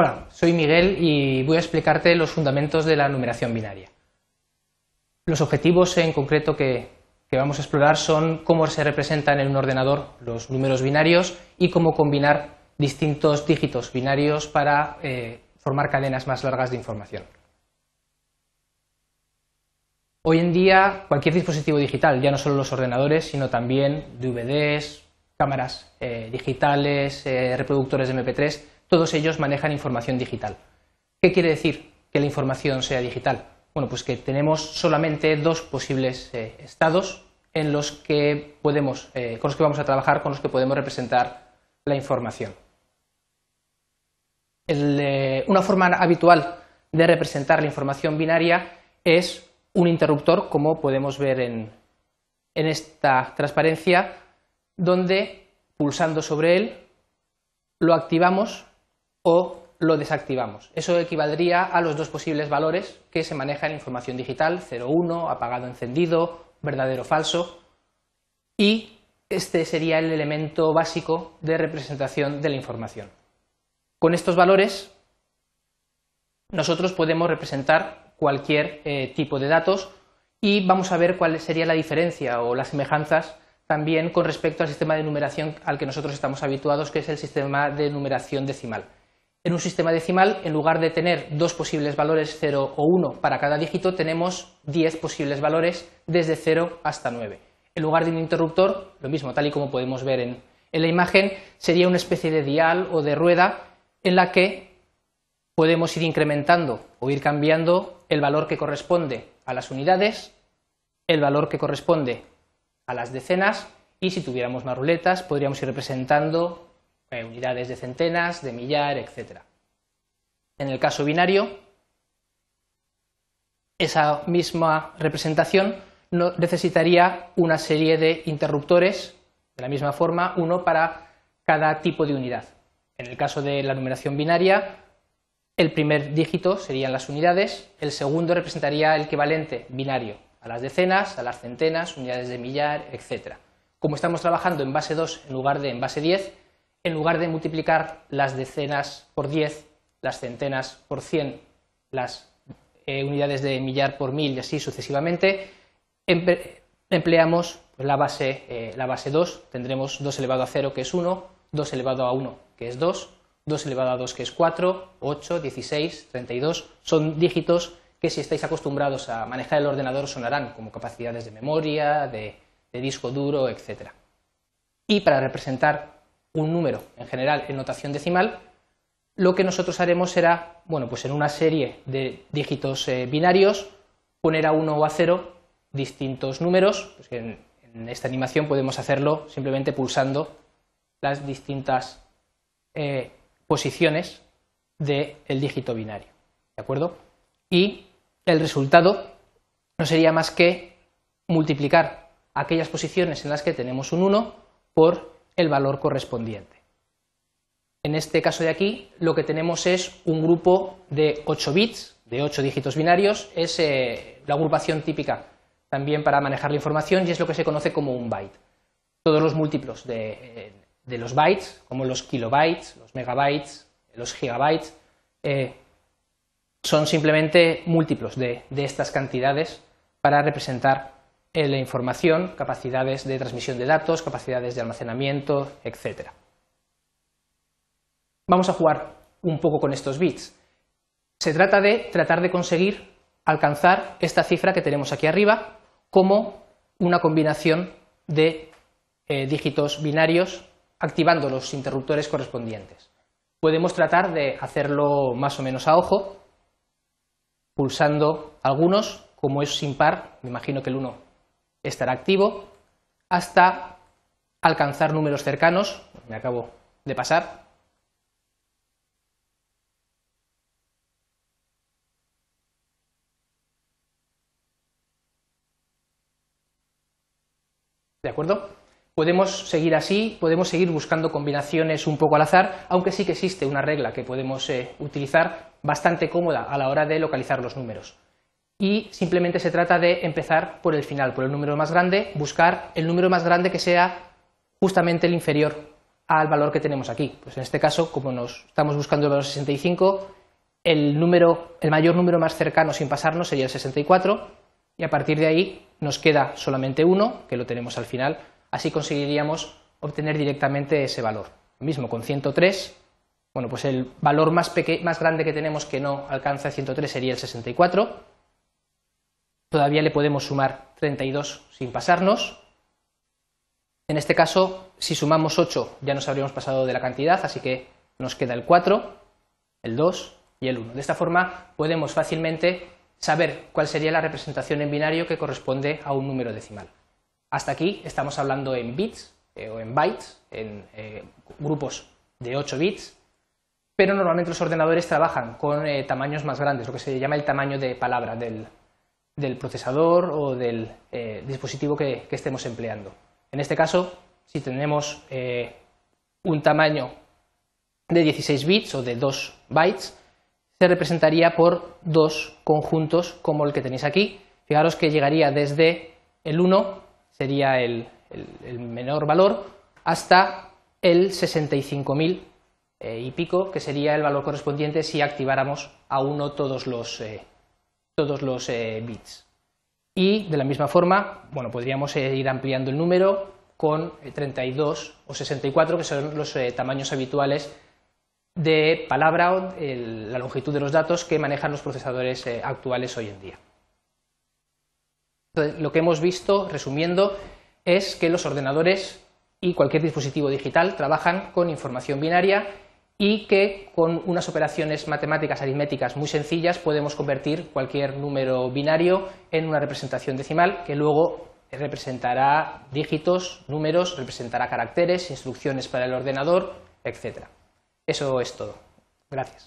Hola, soy Miguel y voy a explicarte los fundamentos de la numeración binaria. Los objetivos en concreto que, vamos a explorar son cómo se representan en un ordenador los números binarios y cómo combinar distintos dígitos binarios para eh, formar cadenas más largas de información. Hoy en día cualquier dispositivo digital, ya no solo los ordenadores, sino también DVDs, cámaras eh, digitales, eh, reproductores de MP3, todos ellos manejan información digital. ¿Qué quiere decir que la información sea digital? Bueno, pues que tenemos solamente dos posibles eh, estados en los que podemos, con los que vamos a trabajar, con los que podemos representar la información. una forma habitual de representar la información binaria es un interruptor, como podemos ver en, esta transparencia, donde pulsando sobre él lo activamos o lo desactivamos. Eso equivaldría a los dos posibles valores que se manejan en información digital, 0,1, apagado, encendido, verdadero, falso, y este sería el elemento básico de representación de la información. Con estos valores nosotros podemos representar cualquier eh, tipo de datos y vamos a ver cuál sería la diferencia o las semejanzas también con respecto al sistema de numeración al que nosotros estamos habituados, que es el sistema de numeración decimal. En un sistema decimal, en lugar de tener dos posibles valores 0 o 1 para cada dígito, tenemos 10 posibles valores desde 0 hasta 9. En lugar de un interruptor, lo mismo, tal y como podemos ver en la imagen, sería una especie de dial o de rueda en la que podemos ir incrementando o ir cambiando el valor que corresponde a las unidades, el valor que corresponde a las decenas y si tuviéramos más ruletas podríamos ir representando eh, unidades de centenas, de millar, etc. En el caso binario, esa misma representación necesitaría una serie de interruptores, de la misma forma, uno para cada tipo de unidad. En el caso de la numeración binaria, el primer dígito serían las unidades, el segundo representaría el equivalente binario a las decenas, a las centenas, unidades de millar, etc. Como estamos trabajando en base 2 en lugar de en base 10, en lugar de multiplicar las decenas por 10, las centenas por 100, las eh, unidades de millar por mil y así sucesivamente, empleamos la, base, eh, la base 2, tendremos 2 elevado a 0 que es 1, 2 elevado a 1 que es 2, 2 elevado a 2 que es 4, 8, 16, 32, son dígitos que si estáis acostumbrados a manejar el ordenador sonarán como capacidades de memoria, de, disco duro, etc. Y para representar un número en general en notación decimal, lo que nosotros haremos será, bueno, pues en una serie de dígitos eh, binarios, poner a 1 o a 0 distintos números. Pues en, esta animación podemos hacerlo simplemente pulsando las distintas eh, posiciones del dígito binario. ¿De acuerdo? Y el resultado no sería más que multiplicar aquellas posiciones en las que tenemos un 1 por el valor correspondiente. En este caso de aquí, lo que tenemos es un grupo de 8 bits, de 8 dígitos binarios, es eh, la agrupación típica también para manejar la información y es lo que se conoce como un byte. Todos los múltiplos de, eh, los bytes, como los kilobytes, los megabytes, los gigabytes, eh, son simplemente múltiplos de, estas cantidades para representar la información, capacidades de transmisión de datos, capacidades de almacenamiento, etc. Vamos a jugar un poco con estos bits. Se trata de tratar de conseguir alcanzar esta cifra que tenemos aquí arriba como una combinación de eh, dígitos binarios activando los interruptores correspondientes. Podemos tratar de hacerlo más o menos a ojo, pulsando algunos, como es sin par, me imagino que el 1 estará activo, hasta alcanzar números cercanos, me acabo de pasar, ¿De acuerdo? Podemos seguir así, podemos seguir buscando combinaciones un poco al azar, aunque sí que existe una regla que podemos eh, utilizar bastante cómoda a la hora de localizar los números. Y simplemente se trata de empezar por el final, por el número más grande, buscar el número más grande que sea justamente el inferior al valor que tenemos aquí. Pues en este caso, como nos estamos buscando el valor 65, el, número, el mayor número más cercano sin pasarnos sería el 64 y a partir de ahí nos queda solamente 1, que lo tenemos al final, así conseguiríamos obtener directamente ese valor. Lo mismo con 103, bueno, pues el valor más, más grande que tenemos que no alcanza 103 sería el 64, todavía le podemos sumar 32 sin pasarnos, en este caso, si sumamos 8 ya nos habríamos pasado de la cantidad, así que nos queda el 4, el 2 y el 1. De esta forma podemos fácilmente saber cuál sería la representación en binario que corresponde a un número decimal. Hasta aquí estamos hablando en bits eh, o en bytes, en eh, grupos de 8 bits, pero normalmente los ordenadores trabajan con eh, tamaños más grandes, lo que se llama el tamaño de palabra del, procesador o del dispositivo que, estemos empleando. En este caso, si tenemos un tamaño de 16 bits o de 2 bytes, se representaría por dos conjuntos como el que tenéis aquí. Fijaros que llegaría desde el 1, sería el, menor valor, hasta el 65.000 eh, y pico, que sería el valor correspondiente si activáramos a 1 todos los, eh, todos los eh, bits. Y de la misma forma, bueno, podríamos ir ampliando el número con 32 o 64, que son los tamaños habituales de palabra, la longitud de los datos que manejan los procesadores eh, actuales hoy en día. lo que hemos visto, resumiendo, es que los ordenadores y cualquier dispositivo digital trabajan con información binaria y que con unas operaciones matemáticas aritméticas muy sencillas podemos convertir cualquier número binario en una representación decimal que luego representará dígitos, números, representará caracteres, instrucciones para el ordenador, etcétera. Eso es todo. Gracias.